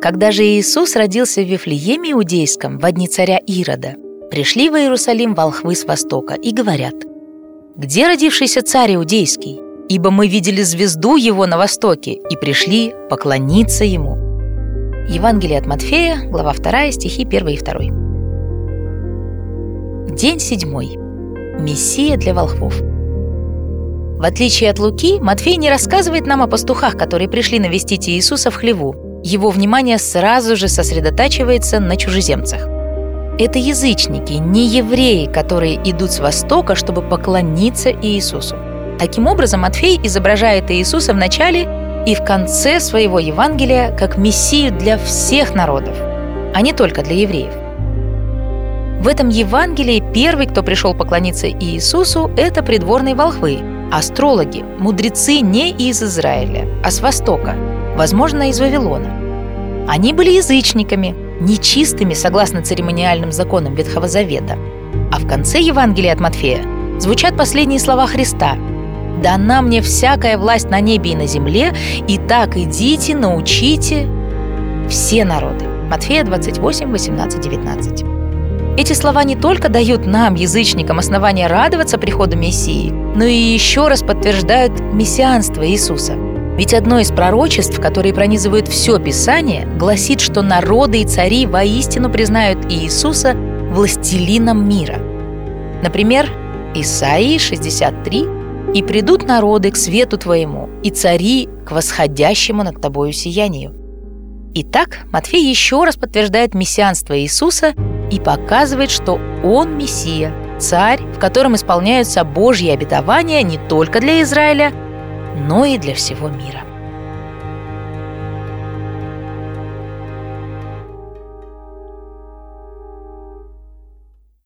Когда же Иисус родился в Вифлееме Иудейском в дни царя Ирода, пришли в Иерусалим волхвы с востока и говорят, «Где родившийся царь Иудейский? Ибо мы видели звезду его на востоке и пришли поклониться ему». Евангелие от Матфея, глава 2, стихи 1 и 2. День седьмой. Мессия для волхвов. В отличие от Луки, Матфей не рассказывает нам о пастухах, которые пришли навестить Иисуса в хлеву. Его внимание сразу же сосредотачивается на чужеземцах. Это язычники, не евреи, которые идут с востока, чтобы поклониться Иисусу. Таким образом, Матфей изображает Иисуса в начале и в конце своего Евангелия как Мессию для всех народов, а не только для евреев. В этом Евангелии первый, кто пришел поклониться Иисусу, это придворные волхвы, астрологи, мудрецы не из Израиля, а с Востока, возможно, из Вавилона. Они были язычниками, нечистыми согласно церемониальным законам Ветхого Завета. А в конце Евангелия от Матфея звучат последние слова Христа – дана мне всякая власть на небе и на земле, и так идите, научите все народы. Матфея 28, 18, 19. Эти слова не только дают нам, язычникам, основания радоваться приходу Мессии, но и еще раз подтверждают мессианство Иисуса. Ведь одно из пророчеств, которые пронизывают все Писание, гласит, что народы и цари воистину признают Иисуса властелином мира. Например, Исаии 63, и придут народы к свету твоему, и цари к восходящему над тобою сиянию». Итак, Матфей еще раз подтверждает мессианство Иисуса и показывает, что Он Мессия, царь, в котором исполняются Божьи обетования не только для Израиля, но и для всего мира.